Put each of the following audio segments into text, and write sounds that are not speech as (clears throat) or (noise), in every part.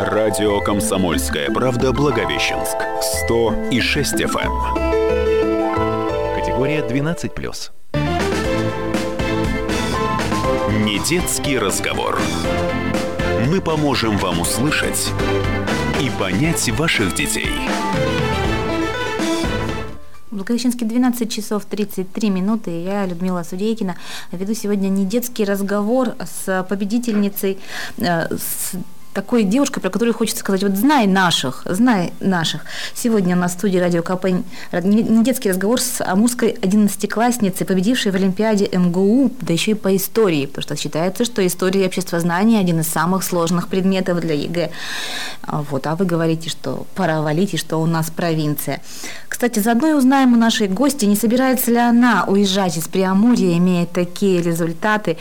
Радио «Комсомольская правда» Благовещенск. 100 и 6 FM. Эм. Категория 12+. Не детский разговор. Мы поможем вам услышать и понять ваших детей. В Благовещенске 12 часов 33 минуты. Я, Людмила Судейкина, веду сегодня не детский разговор с победительницей, э, с такой девушкой, про которую хочется сказать, вот знай наших, знай наших. Сегодня у нас в студии радио КП не детский разговор с амурской одиннадцатиклассницей, победившей в Олимпиаде МГУ, да еще и по истории, потому что считается, что история и обществознание один из самых сложных предметов для ЕГЭ. А вот, а вы говорите, что пора валить, и что у нас провинция. Кстати, заодно и узнаем у нашей гости, не собирается ли она уезжать из Приамурья, имея такие результаты.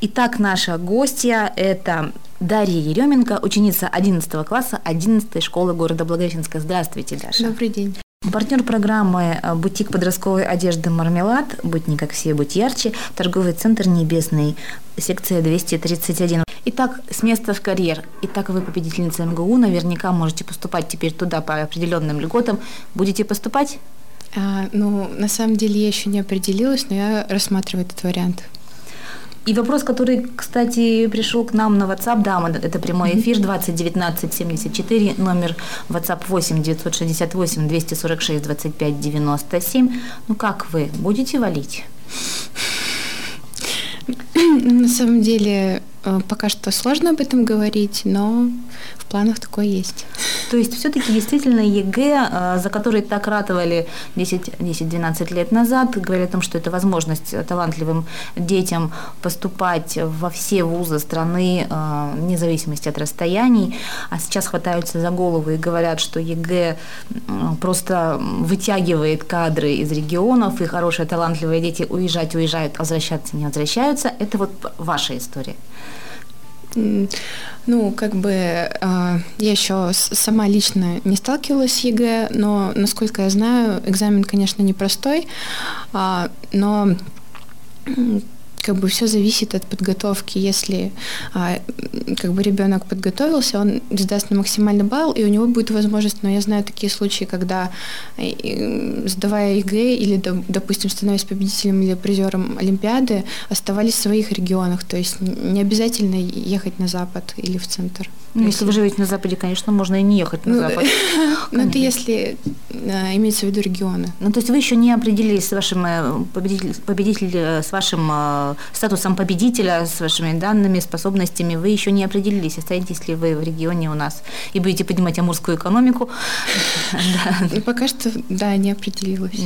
Итак, наша гостья – это Дарья Еременко, ученица 11 класса 11 школы города Благовещенска. Здравствуйте, Даша. Добрый день. Партнер программы э, «Бутик подростковой одежды «Мармелад», «Будь не как все, будь ярче», торговый центр «Небесный», секция 231. Итак, с места в карьер. Итак, вы победительница МГУ, наверняка можете поступать теперь туда по определенным льготам. Будете поступать? А, ну, на самом деле я еще не определилась, но я рассматриваю этот вариант. И вопрос, который, кстати, пришел к нам на WhatsApp, да, это прямой эфир 201974, номер WhatsApp 8 968 246 25 97. Ну как вы, будете валить? На самом деле, э, пока что сложно об этом говорить, но в планах такое есть. То есть все-таки действительно ЕГЭ, за который так ратовали 10-12 лет назад, говорили о том, что это возможность талантливым детям поступать во все вузы страны, э, вне зависимости от расстояний, а сейчас хватаются за голову и говорят, что ЕГЭ просто вытягивает кадры из регионов, и хорошие талантливые дети уезжать уезжают, возвращаться не возвращаются. Это вот ваша история. Ну, как бы а, я еще сама лично не сталкивалась с ЕГЭ, но, насколько я знаю, экзамен, конечно, непростой, а, но как бы все зависит от подготовки. Если а, как бы ребенок подготовился, он сдаст на максимальный балл, и у него будет возможность, но я знаю такие случаи, когда сдавая ЕГЭ или, допустим, становясь победителем или призером Олимпиады, оставались в своих регионах, то есть не обязательно ехать на Запад или в центр. Ну, если, если вы живете на Западе, конечно, можно и не ехать на ну, Запад. (laughs) Ну, это если а, имеется в виду регионы. Ну, то есть вы еще не определились с вашим э, победителем, победитель, э, с вашим э, статусом победителя, с вашими данными, способностями, вы еще не определились, останетесь ли вы в регионе у нас и будете поднимать амурскую экономику. (laughs) Ну, пока что, да, не определилась.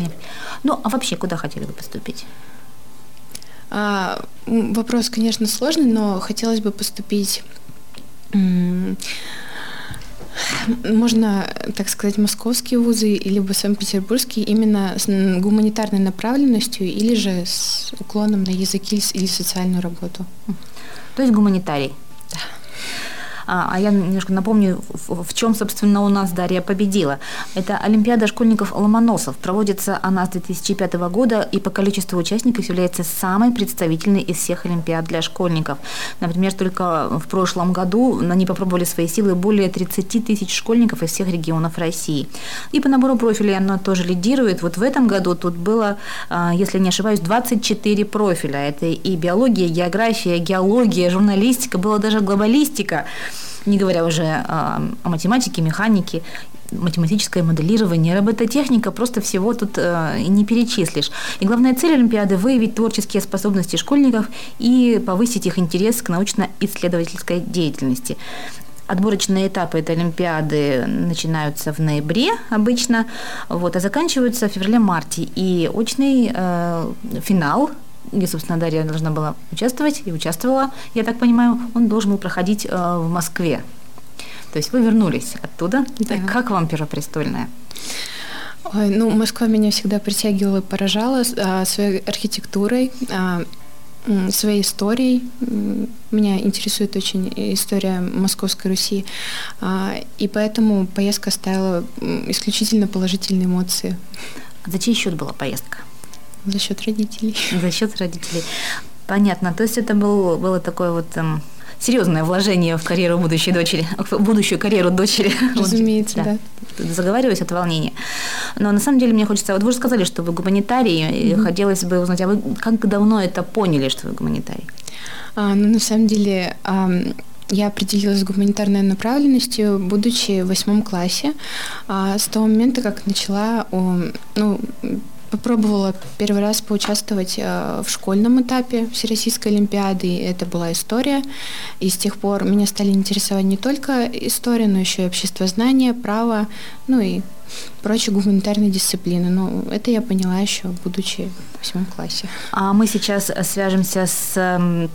Ну, а вообще, куда хотели бы поступить? А, вопрос, конечно, сложный, но хотелось бы поступить можно, так сказать, московские вузы, либо санкт-петербургские именно с гуманитарной направленностью или же с уклоном на языки или социальную работу. То есть гуманитарий? А, а я немножко напомню, в, чем, собственно, у нас Дарья победила. Это Олимпиада школьников Ломоносов. Проводится она с 2005 года и по количеству участников является самой представительной из всех Олимпиад для школьников. Например, только в прошлом году ней попробовали свои силы более 30 тысяч школьников из всех регионов России. И по набору профилей она тоже лидирует. Вот в этом году тут было, а, если не ошибаюсь, 24 профиля. Это и биология, география, геология, журналистика, была даже глобалистика не говоря уже о, о математике, механике, математическое моделирование, робототехника, просто всего тут э, не перечислишь. И главная цель Олимпиады – выявить творческие способности школьников и повысить их интерес к научно-исследовательской деятельности. Отборочные этапы этой Олимпиады начинаются в ноябре обычно, вот, а заканчиваются в феврале-марте. И очный э, финал где, собственно, Дарья должна была участвовать и участвовала, я так понимаю, он должен был проходить э, в Москве. То есть вы вернулись оттуда. Да. Как вам Первопрестольная? Ой, ну, Москва меня всегда притягивала и поражала а, своей архитектурой, а, своей историей. Меня интересует очень история Московской Руси. А, и поэтому поездка оставила исключительно положительные эмоции. А за чей счет была поездка? За счет родителей. (laughs) За счет родителей. Понятно. То есть это был, было такое вот эм, серьезное вложение в карьеру будущей дочери, (laughs) в будущую карьеру дочери. (laughs) Разумеется, да. да. Заговариваюсь от волнения. Но на самом деле мне хочется... Вот вы уже сказали, что вы гуманитарий, mm-hmm. и хотелось бы узнать, а вы как давно это поняли, что вы гуманитарий? А, ну, на самом деле, а, я определилась с гуманитарной направленностью, будучи в восьмом классе. А, с того момента, как начала ну, Попробовала первый раз поучаствовать э, в школьном этапе Всероссийской Олимпиады. Это была история. И с тех пор меня стали интересовать не только история, но еще и обществознание, право, ну и прочие гуманитарные дисциплины. Но это я поняла еще, будучи в восьмом классе. А мы сейчас свяжемся с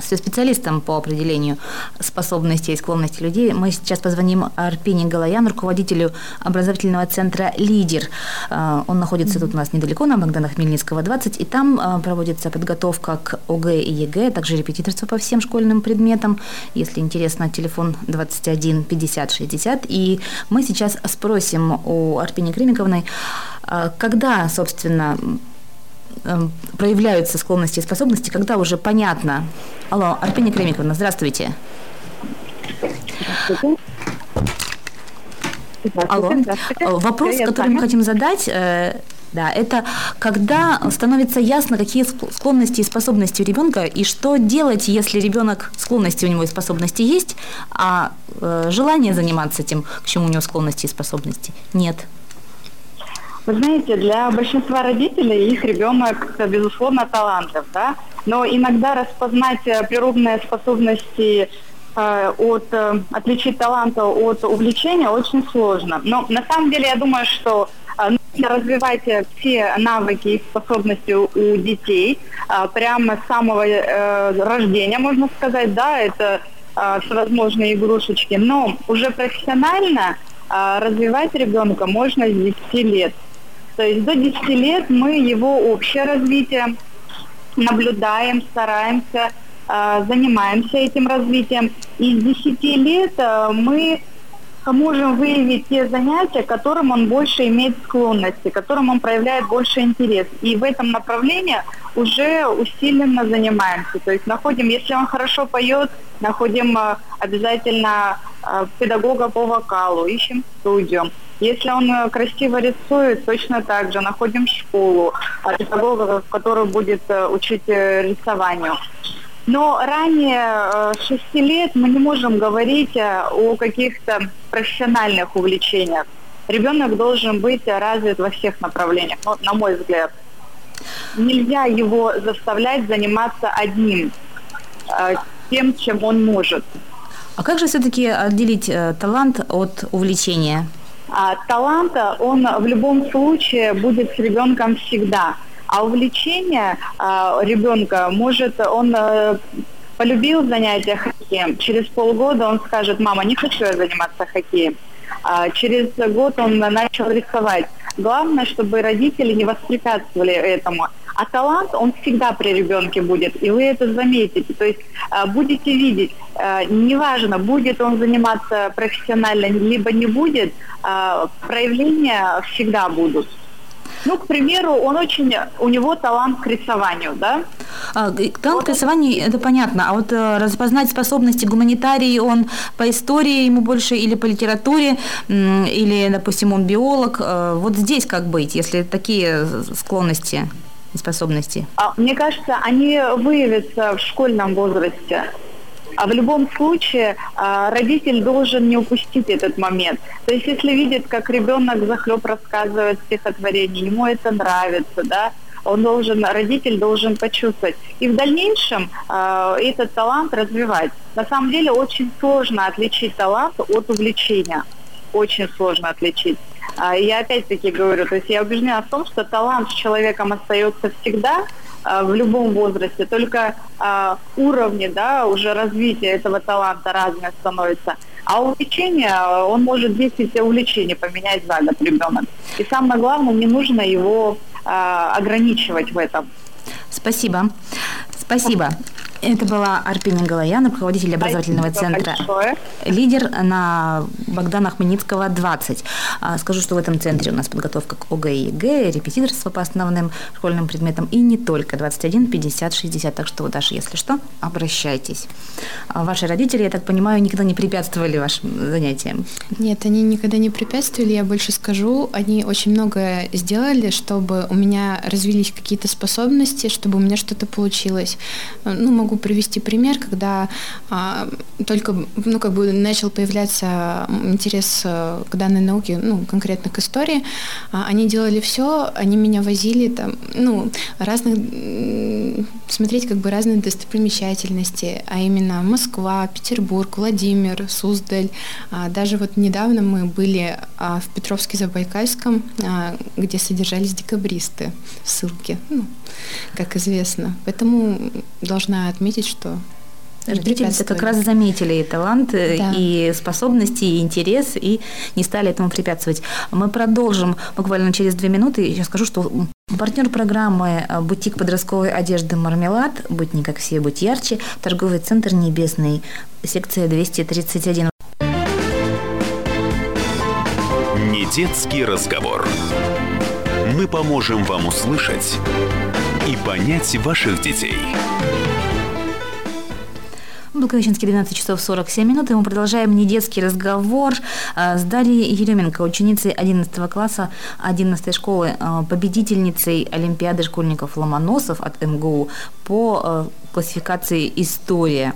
с специалистом по определению способностей и склонностей людей. Мы сейчас позвоним Арпине Галаян, руководителю образовательного центра «Лидер». А, он находится тут у нас недалеко, на Богдана Хмельницкого, 20, и там а, проводится подготовка к ОГЭ и ЕГЭ, также репетиторство по всем школьным предметам. Если интересно, телефон 21 50 60. И мы сейчас спросим у Арпини Кремиковны, а, когда, собственно, проявляются склонности и способности, когда уже понятно. Алло, Арпения Кремиковна, здравствуйте. Здравствуйте. Алло. Э, вопрос, Я который мы хотим задать, э, да, это когда становится ясно, какие склонности и способности у ребенка, и что делать, если ребенок склонности у него и способности есть, а э, желание заниматься тем, к чему у него склонности и способности нет. Вы знаете, для большинства родителей их ребенок, безусловно, талантлив, да, но иногда распознать э, природные способности э, от э, отличить таланта от увлечения очень сложно. Но на самом деле я думаю, что нужно развивать все навыки и способности у детей прямо с самого рождения, можно сказать, да, это всевозможные игрушечки. Но уже профессионально развивать ребенка можно с 10 лет. То есть до 10 лет мы его общее развитие наблюдаем, стараемся, а, занимаемся этим развитием. И с 10 лет а, мы можем выявить те занятия, к которым он больше имеет склонности, к которым он проявляет больше интерес. И в этом направлении уже усиленно занимаемся. То есть находим, если он хорошо поет, находим а, обязательно педагога по вокалу, ищем студию. Если он э, красиво рисует, точно так же находим школу, педагога, который будет э, учить э, рисованию. Но ранее 6 лет мы не можем говорить о каких-то профессиональных увлечениях. Ребенок должен быть развит во всех направлениях, ну, на мой взгляд. Нельзя его заставлять заниматься одним, тем, чем он может. А как же все-таки отделить талант от увлечения? А, таланта, он в любом случае будет с ребенком всегда. А увлечение а, ребенка может, он а, полюбил занятия хоккеем, через полгода он скажет, мама, не хочу я заниматься хоккеем. А, через год он начал рисовать. Главное, чтобы родители не воспрепятствовали этому. А талант, он всегда при ребенке будет, и вы это заметите. То есть а, будете видеть, а, неважно, будет он заниматься профессионально, либо не будет, проявления всегда будут. Ну, к примеру, он очень, у него талант к рисованию, да? А, талант к рисованию, это понятно. А вот э, распознать способности гуманитарии, он по истории ему больше или по литературе, или, допустим, он биолог. Э, вот здесь как быть, если такие склонности? и способности? А, мне кажется, они выявятся в школьном возрасте. А в любом случае а, родитель должен не упустить этот момент. То есть если видит, как ребенок захлеб рассказывает стихотворение, ему это нравится, да, он должен, родитель должен почувствовать. И в дальнейшем э, этот талант развивать. На самом деле очень сложно отличить талант от увлечения. Очень сложно отличить. А, я опять-таки говорю, то есть я убеждена в том, что талант с человеком остается всегда, в любом возрасте, только а, уровни да, уже развития этого таланта разные становятся. А увлечение, он может 10 увлечений поменять за год ребенок. И самое главное, не нужно его ограничивать в этом. Спасибо. Спасибо. Это была Арпина Галаян, руководитель образовательного Спасибо центра большое. «Лидер» на Богдана Хмельницкого, 20. А, Скажу, что в этом центре у нас подготовка к ОГЭ и ЕГЭ, репетиторство по основным школьным предметам и не только 21, 50, 60. Так что, Даша, если что, обращайтесь. А Ваши родители, я так понимаю, никогда не препятствовали вашим занятиям. Нет, они никогда не препятствовали, я больше скажу, они очень многое сделали, чтобы у меня развились какие-то способности, чтобы у меня что-то получилось. Ну, могу привести пример, когда а, только, ну, как бы начал появляться интерес э, к данной науке, ну, конкретно к истории, а, они делали все, они меня возили там, ну, разных, смотреть как бы разные достопримечательности, а именно Москва, Петербург, Владимир, Суздаль. А, Даже вот недавно мы были а, в Петровске-Забайкальском, а, где содержались декабристы в ссылке, ну, как известно. Поэтому должна отметить, что не Родители как раз заметили и талант, э, Да. и способности, и интерес, и не стали этому препятствовать. Мы продолжим буквально через две минуты. Я скажу, что партнер программы э, «Бутик подростковой одежды «Мармелад», «Будь не как все, будь ярче», торговый центр «Небесный», секция 231. Не детский разговор. Мы поможем вам услышать и понять ваших детей. Благовещенский 12 часов 47 минут, и мы продолжаем недетский разговор э, с Дарьей Еременко, ученицей 11 класса 11 школы, э, победительницей Олимпиады школьников Ломоносов от МГУ по э, классификации «История».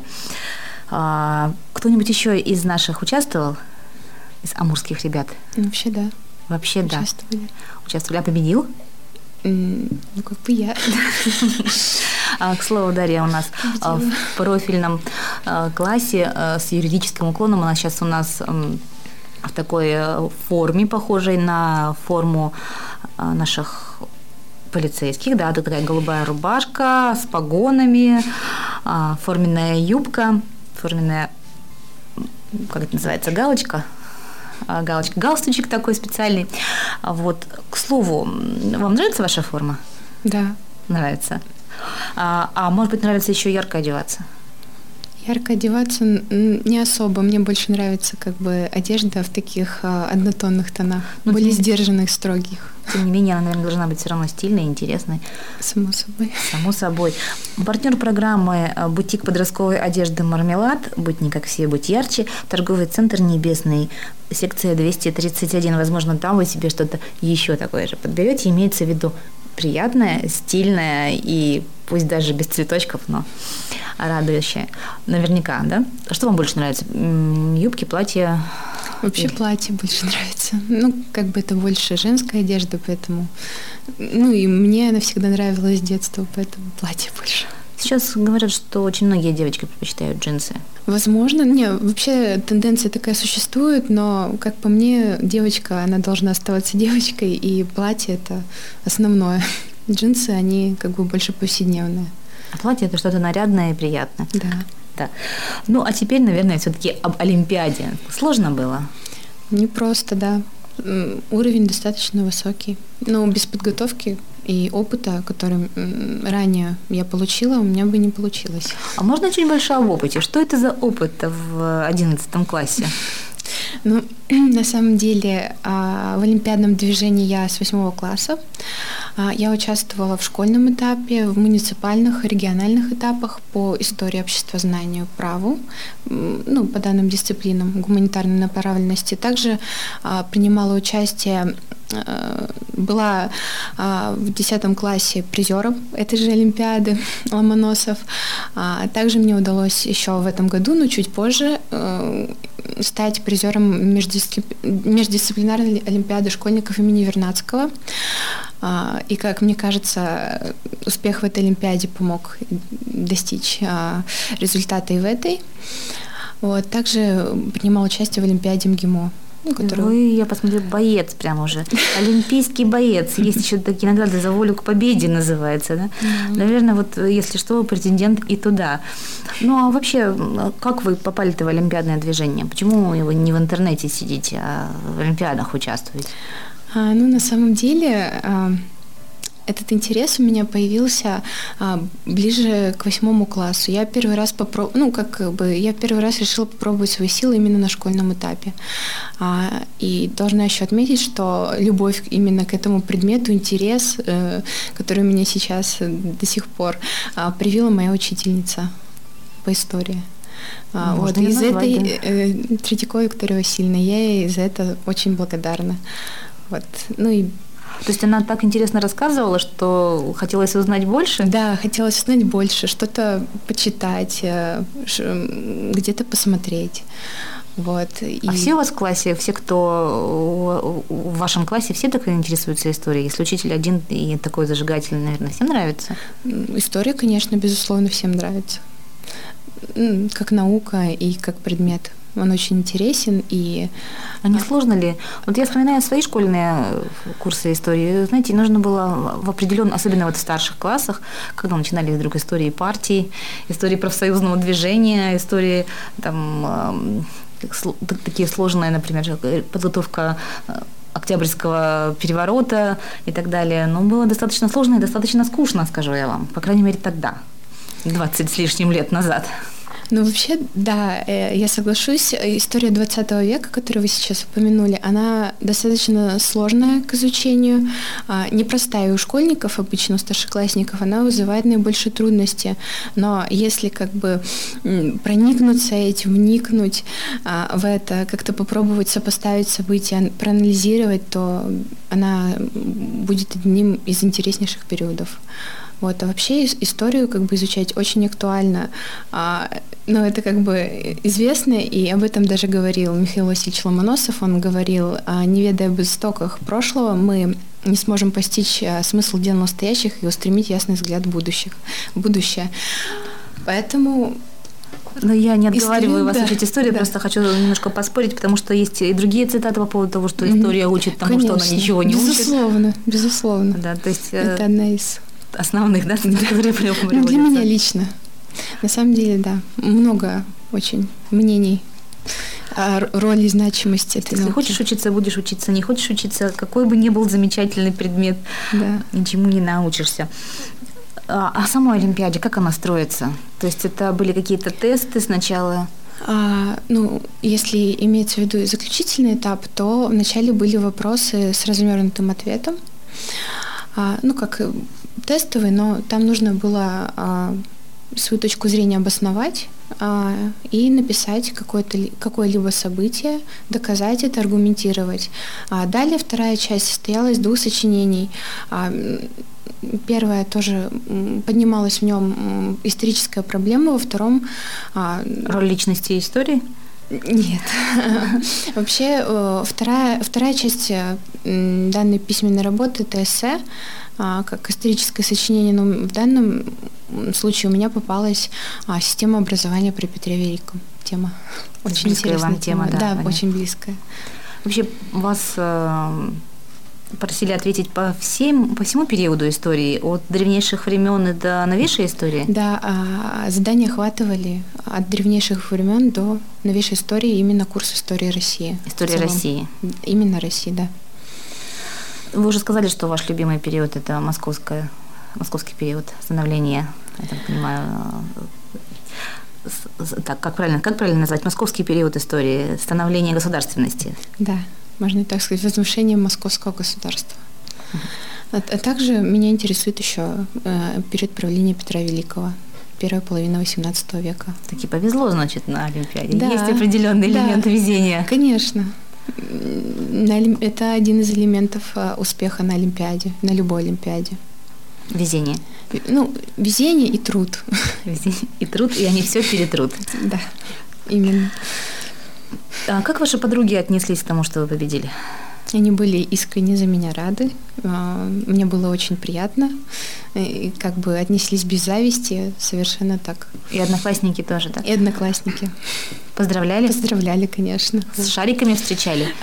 А, Кто-нибудь еще из наших участвовал? Из амурских ребят? Вообще, да, Вообще, да. участвовали. Участвовали. А победил? Ну, как бы я. (laughs) А, К слову, Дарья у нас а, в профильном а, классе а, с юридическим уклоном. Она сейчас у нас в такой э, форме, похожей на форму наших полицейских, да, это такая голубая рубашка с погонами, форменная юбка, форменная, как это называется, галочка, галочка, галстучек такой специальный. А Вот, к слову, вам нравится ваша форма? Да, Нравится. А, а может быть, нравится еще ярко одеваться? Ярко одеваться не особо. Мне больше нравится как бы одежда в таких а, однотонных тонах, Ну, более ты- сдержанных, строгих, Тем не менее, она, наверное, должна быть все равно стильной, интересной, само собой. само собой. Партнер программы э, «Бутик подростковой одежды «Мармелад», «Будь не как все, будь ярче», торговый центр «Небесный», секция 231. Возможно, там вы себе что-то еще такое же подберете. Имеется в виду приятное, стильное и пусть даже без цветочков, но радующее. Наверняка, да? Что вам больше нравится? Юбки, платья? Вообще платье больше нравится. Ну, как бы это больше женская одежда, поэтому... Ну, и мне она всегда нравилась с детства, поэтому платье больше. Сейчас говорят, что очень многие девочки предпочитают джинсы. Возможно, не, вообще тенденция такая существует, но, как по мне, девочка, она должна оставаться девочкой, и платье это основное. (laughs) Джинсы, они как бы больше повседневные. А платье это что-то нарядное и приятное. Да. Да. Ну, а теперь, наверное, все-таки об Олимпиаде. Сложно было? Не просто, да. Уровень достаточно высокий. Но без подготовки и опыта, который ранее я получила, у меня бы не получилось. А можно чуть больше об опыте? Что это за опыт в 11 классе? (laughs) Ну, (clears throat) на самом деле, а, в олимпиадном движении я с восьмого класса. А, Я участвовала в школьном этапе, в муниципальных, региональных этапах по истории обществознанию, праву, м, ну, по данным дисциплинам гуманитарной направленности. Также а, принимала участие была в 10 классе призером этой же Олимпиады (laughs) Ломоносов. Также мне удалось еще в этом году, но чуть позже, э, стать призером междисцип- междисциплинарной Олимпиады школьников имени Вернадского. А, И, как мне кажется, успех в этой Олимпиаде помог достичь а, результата и в этой. Вот. Также принимал участие в Олимпиаде МГИМО. Ну, которую- Вы, я посмотрю, боец прям уже. (laughs) Олимпийский боец. Есть еще такие награды за волю к победе называется, да? Наверное, вот если что, претендент и туда. Ну, а вообще, как вы попали-то в олимпиадное движение? Почему вы не в интернете сидите, а в олимпиадах участвуете? А, ну, на самом деле, а, этот интерес у меня появился а, ближе к восьмому классу. Я первый раз попробовала, ну, как бы, я первый раз решила попробовать свои силы именно на школьном этапе. А, и должна еще отметить, что любовь именно к этому предмету, интерес, э, который у меня сейчас до сих пор а, привила моя учительница по истории. А, вот, из назвать, этой да? э, Третьякова Виктория Васильевна, я ей за это очень благодарна. Вот. Ну и то есть она так интересно рассказывала, что хотелось узнать больше? Да, хотелось узнать больше, что-то почитать, э, где-то посмотреть. Вот. А и... А все у вас в классе, все, кто в вашем классе, все так интересуются историей? Если учитель один и такой зажигательный, наверное, всем нравится? История, конечно, безусловно, всем нравится. Как наука и как предмет. Он очень интересен и... А не сложно ли? Вот я вспоминаю свои школьные курсы истории. Знаете, нужно было в определенном, особенно вот в старших классах, когда начинали вдруг истории партий, истории профсоюзного движения, истории там такие сложные, например, э, подготовка э, Октябрьского переворота и так далее. Но было достаточно сложно и достаточно скучно, скажу я вам. По крайней мере, тогда, 20 с лишним лет назад. Ну, вообще, да, э, я соглашусь. История 20 века, которую вы сейчас упомянули, она достаточно сложная к изучению, а, непростая у школьников, обычно у старшеклассников, она вызывает наибольшие трудности. Но если как бы проникнуться этим, вникнуть а, в это, как-то попробовать сопоставить события, проанализировать, то она будет одним из интереснейших периодов. Вот. А вообще историю как бы изучать очень актуально. А, но это как бы известно, и об этом даже говорил Михаил Васильевич Ломоносов. Он говорил, а, не ведая об истоках прошлого, мы не сможем постичь а, смысл дел настоящих и устремить ясный взгляд в будущих, будущее. Поэтому но я не отговариваю историю, вас да, учить историю, да. просто хочу немножко поспорить, потому что есть и другие цитаты по поводу того, что история учит тому, Конечно. что она ничего не безусловно, учит. Безусловно, безусловно. Да, то есть э, это одна из основных, да, (laughs) которые ну, Для меня лично. На самом деле, да, много очень мнений о роли и значимости этой Если науки. хочешь учиться, будешь учиться. Не хочешь учиться, какой бы ни был замечательный предмет, да. ничему не научишься. А, а самой Олимпиаде, как она строится? То есть это были какие-то тесты сначала? А, ну, если имеется в виду заключительный этап, то вначале были вопросы с развернутым ответом. А, ну, как тестовый, но там нужно было а, свою точку зрения обосновать а, и написать какое-то, какое-либо событие, доказать это, аргументировать. А далее вторая часть состояла из двух сочинений. А, первая тоже поднималась в нем историческая проблема, во втором... А, Роль личности и истории? Нет. (laughs) Вообще, э, вторая, вторая часть э, данной письменной работы – это эссе, как историческое сочинение, но в данном случае у меня попалась а, система образования при Петре Великом. Тема. Очень близкая интересная вам тема. тема да, да очень близкая. Вообще вас э, просили ответить по, всем, по всему периоду истории, от древнейших времен и до новейшей истории? Да, а задания охватывали от древнейших времен до новейшей истории именно курс истории России. История России. Именно России, да. Вы уже сказали, что ваш любимый период – это московская, московский период становления, я так понимаю, так, как правильно, как правильно назвать, московский период истории, становления государственности? Да, можно так сказать, возвышение московского государства. А, а также меня интересует еще э, период правления Петра Великого, первая половина XVIII века. Таки повезло, значит, на Олимпиаде. Да, Есть определенные да, элементы везения. Конечно. Это один из элементов а, успеха на Олимпиаде, на любой Олимпиаде. Везение. Ну, везение и труд. (laughs) Везение и труд, и они все перетрут. Да, именно. А как ваши подруги отнеслись к тому, что вы победили? Они были искренне за меня рады. А, мне было очень приятно. И как бы отнеслись без зависти, совершенно так. И одноклассники тоже, да? И одноклассники. Поздравляли? Поздравляли, конечно. С шариками встречали? (laughs)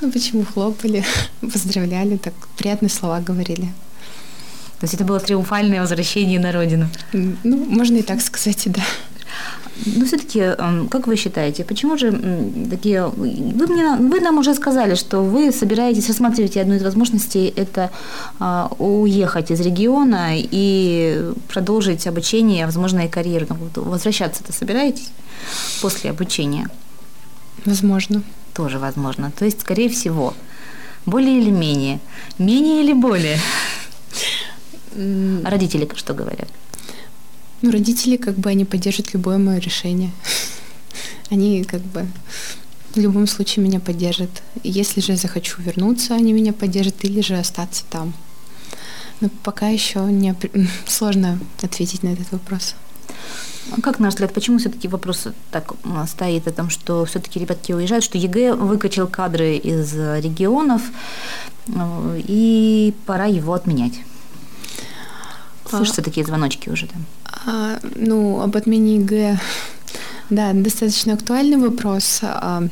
Ну почему хлопали, поздравляли, так приятные слова говорили. То есть это было триумфальное возвращение на родину? Ну, можно и так сказать, да. Но все-таки, эм, как вы считаете, почему же такие... Вы, мне, вы нам уже сказали, что вы собираетесь, рассматриваете одну из возможностей, это а, уехать из региона и продолжить обучение, возможно, и карьеру. Ну, возвращаться-то собираетесь после обучения? Возможно. Тоже возможно. То есть, скорее всего, более или менее, менее или более. Родители что говорят? Ну, родители, как бы, они поддержат любое мое решение. (laughs) Они, как бы, в любом случае меня поддержат. Если же я захочу вернуться, они меня поддержат, или же остаться там. Но пока еще не (laughs) сложно ответить на этот вопрос. А как, на ваш взгляд, почему все-таки вопрос так стоит о том, что все-таки ребятки уезжают, что ЕГЭ выкачал кадры из регионов, э, и пора его отменять? Слышатся а, такие звоночки уже там? А, ну, об отмене ЕГЭ, (laughs) да, достаточно актуальный вопрос. А,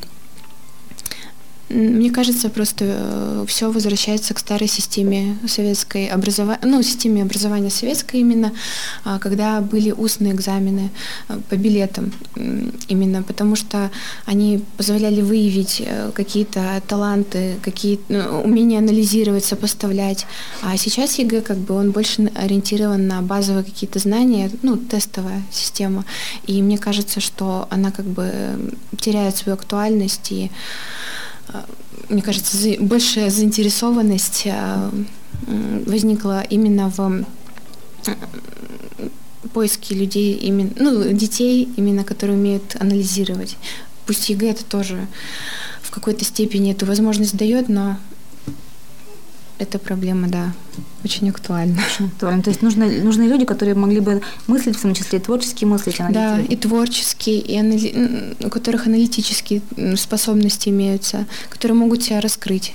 мне кажется, просто э, все возвращается к старой системе советской образования, ну, системе образования советской именно, а, когда были устные экзамены э, по билетам именно, потому что они позволяли выявить э, какие-то таланты, какие ну, умения анализировать, сопоставлять. А сейчас ЕГЭ как бы он больше ориентирован на базовые какие-то знания, ну, тестовая система. И мне кажется, что она как бы теряет свою актуальность и мне кажется, большая заинтересованность э, возникла именно в поиске людей, именно, ну, детей, именно, которые умеют анализировать. Пусть ЕГЭ это тоже в какой-то степени эту возможность дает, но эта проблема, да, очень актуальна. Очень актуальна. То есть нужны, нужны люди, которые могли бы мыслить, в том числе и творчески мыслить. Да, и творческие, и анали... у которых аналитические способности имеются, которые могут себя раскрыть.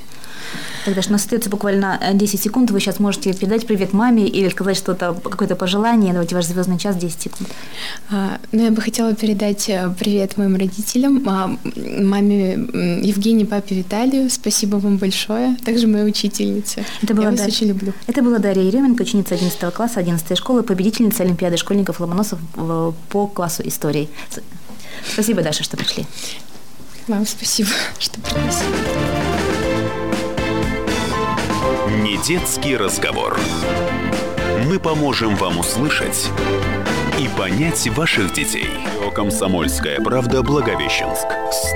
Тогда что у нас остается буквально 10 секунд. Вы сейчас можете передать привет маме или сказать что-то, какое-то пожелание. Давайте ваш звездный час 10 секунд. А, ну, я бы хотела передать э, привет моим родителям, маме Евгении, папе Виталию. Спасибо вам большое. Также моей учительнице. Это была я Дар... вас очень люблю. Это была Дарья Еременко, ученица 11 класса 11 школы, победительница Олимпиады школьников Ломоносов по классу истории. Спасибо, Даша, что пришли. Вам спасибо, (laughs) что пригласили. Не детский разговор. Мы поможем вам услышать и понять ваших детей. Комсомольская правда Благовещенск.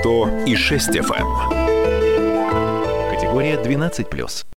100 и 6 FM. Категория 12+.